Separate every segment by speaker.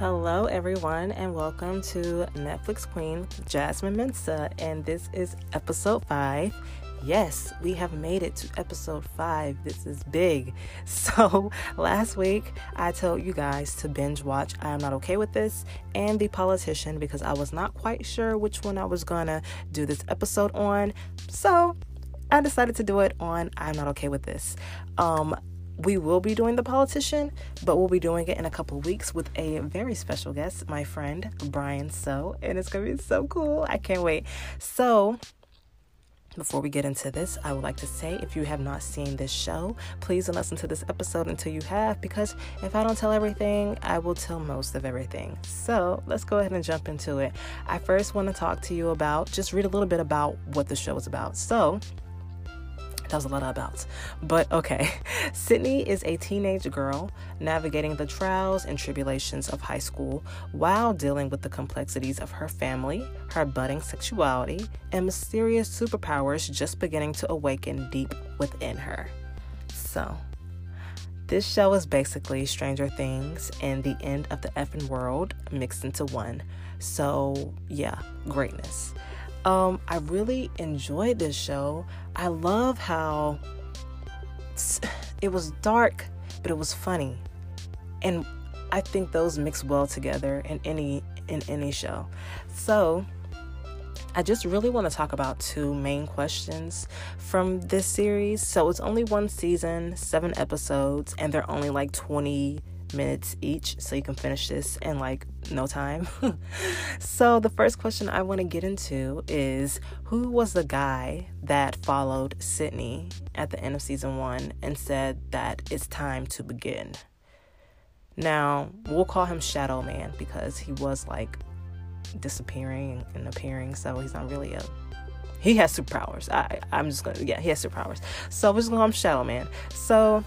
Speaker 1: Hello, everyone, and welcome to Netflix Queen Jasmine Mensa, and this is episode five. Yes, we have made it to episode five. This is big. So, last week I told you guys to binge watch I Am Not Okay with This and The Politician because I was not quite sure which one I was gonna do this episode on. So, I decided to do it on I'm Not Okay with This. Um, we will be doing the politician, but we'll be doing it in a couple weeks with a very special guest, my friend Brian So, and it's gonna be so cool. I can't wait. So, before we get into this, I would like to say if you have not seen this show, please don't listen to this episode until you have, because if I don't tell everything, I will tell most of everything. So let's go ahead and jump into it. I first want to talk to you about just read a little bit about what the show is about. So, was a lot of abouts. But okay. Sydney is a teenage girl navigating the trials and tribulations of high school while dealing with the complexities of her family, her budding sexuality, and mysterious superpowers just beginning to awaken deep within her. So, this show is basically Stranger Things and the end of the effing world mixed into one. So, yeah, greatness. Um, I really enjoyed this show. I love how it was dark, but it was funny, and I think those mix well together in any in any show. So. I just really want to talk about two main questions from this series. So it's only one season, seven episodes, and they're only like 20 minutes each, so you can finish this in like no time. so, the first question I want to get into is who was the guy that followed Sydney at the end of season one and said that it's time to begin? Now, we'll call him Shadow Man because he was like disappearing and appearing, so he's not really a he has superpowers. I I'm just gonna yeah, he has superpowers. So we're just gonna call him Shadow Man. So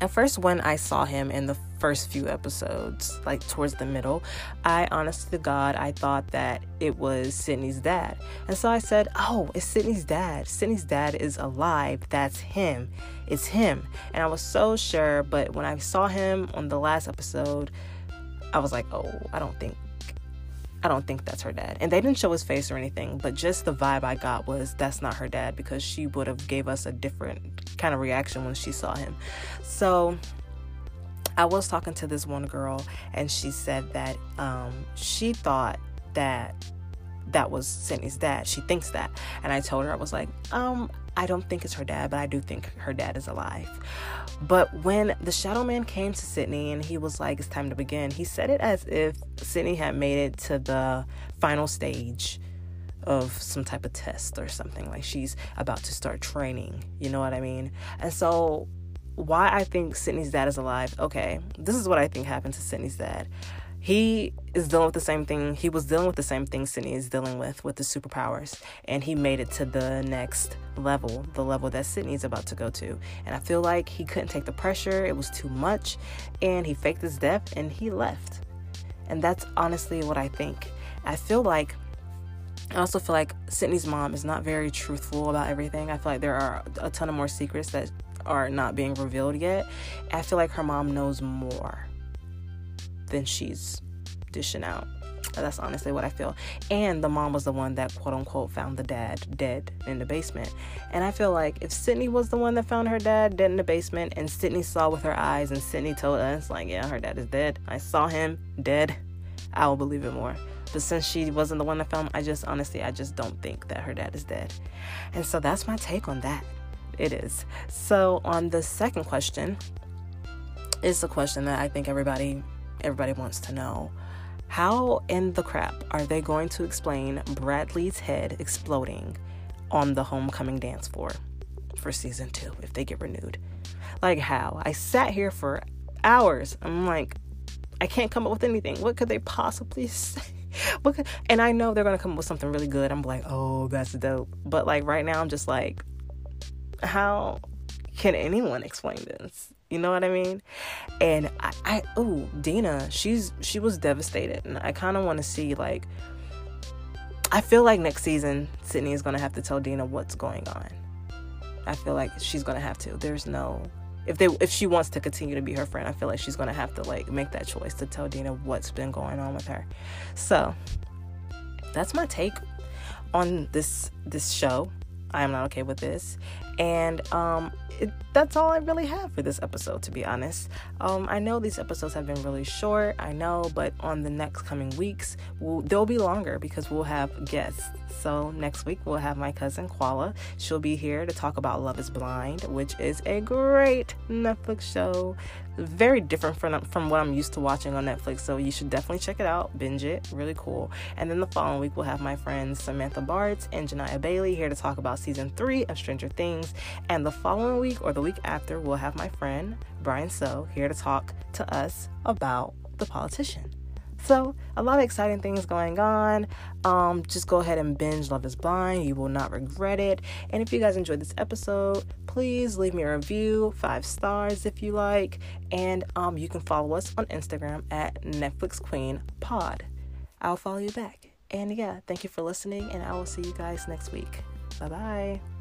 Speaker 1: at first when i saw him in the first few episodes like towards the middle i honestly to god i thought that it was sydney's dad. And so i said oh it's sydney's dad. Sydney's dad is alive. That's him. It's him. And i was so sure but when i saw him on the last episode i was like oh i don't think I don't think that's her dad. And they didn't show his face or anything, but just the vibe I got was that's not her dad because she would have gave us a different kind of reaction when she saw him. So I was talking to this one girl and she said that um, she thought that that was Sydney's dad. She thinks that. And I told her, I was like, um, I don't think it's her dad, but I do think her dad is alive. But when the Shadow Man came to Sydney and he was like, it's time to begin, he said it as if Sydney had made it to the final stage of some type of test or something. Like she's about to start training. You know what I mean? And so, why I think Sydney's dad is alive, okay, this is what I think happened to Sydney's dad he is dealing with the same thing. He was dealing with the same thing Sydney is dealing with with the superpowers, and he made it to the next level, the level that Sydney is about to go to. And I feel like he couldn't take the pressure; it was too much, and he faked his death and he left. And that's honestly what I think. I feel like. I also feel like Sydney's mom is not very truthful about everything. I feel like there are a ton of more secrets that are not being revealed yet. I feel like her mom knows more than she's dishing out. That's honestly what I feel. And the mom was the one that quote unquote found the dad dead in the basement. And I feel like if Sydney was the one that found her dad dead in the basement and Sydney saw with her eyes and Sydney told us, like, yeah, her dad is dead. I saw him dead. I will believe it more. But since she wasn't the one that found, I just honestly, I just don't think that her dad is dead. And so that's my take on that. It is. So on the second question, it's a question that I think everybody everybody wants to know. How in the crap are they going to explain Bradley's head exploding on the homecoming dance floor for season two if they get renewed? Like, how? I sat here for hours. I'm like, I can't come up with anything. What could they possibly say? Could, and I know they're gonna come up with something really good. I'm like, oh, that's dope. But like right now, I'm just like, how can anyone explain this? You know what I mean? And I, I oh, Dina, she's she was devastated, and I kind of want to see like. I feel like next season Sydney is gonna have to tell Dina what's going on. I feel like she's gonna have to. There's no if they if she wants to continue to be her friend, I feel like she's gonna have to like make that choice to tell Dina what's been going on with her. So that's my take on this this show. I am not okay with this. And um, it, that's all I really have for this episode, to be honest. Um, I know these episodes have been really short, I know, but on the next coming weeks, we'll, they'll be longer because we'll have guests. So next week, we'll have my cousin Quala. She'll be here to talk about Love is Blind, which is a great Netflix show. Very different from, from what I'm used to watching on Netflix. So you should definitely check it out, binge it. Really cool. And then the following week, we'll have my friends Samantha Bartz and Janiyah Bailey here to talk about season three of Stranger Things. And the following week or the week after, we'll have my friend Brian So here to talk to us about The Politician. So, a lot of exciting things going on. Um, just go ahead and binge Love is Blind. You will not regret it. And if you guys enjoyed this episode, please leave me a review, five stars if you like. And um, you can follow us on Instagram at Netflix Queen Pod. I'll follow you back. And yeah, thank you for listening, and I will see you guys next week. Bye bye.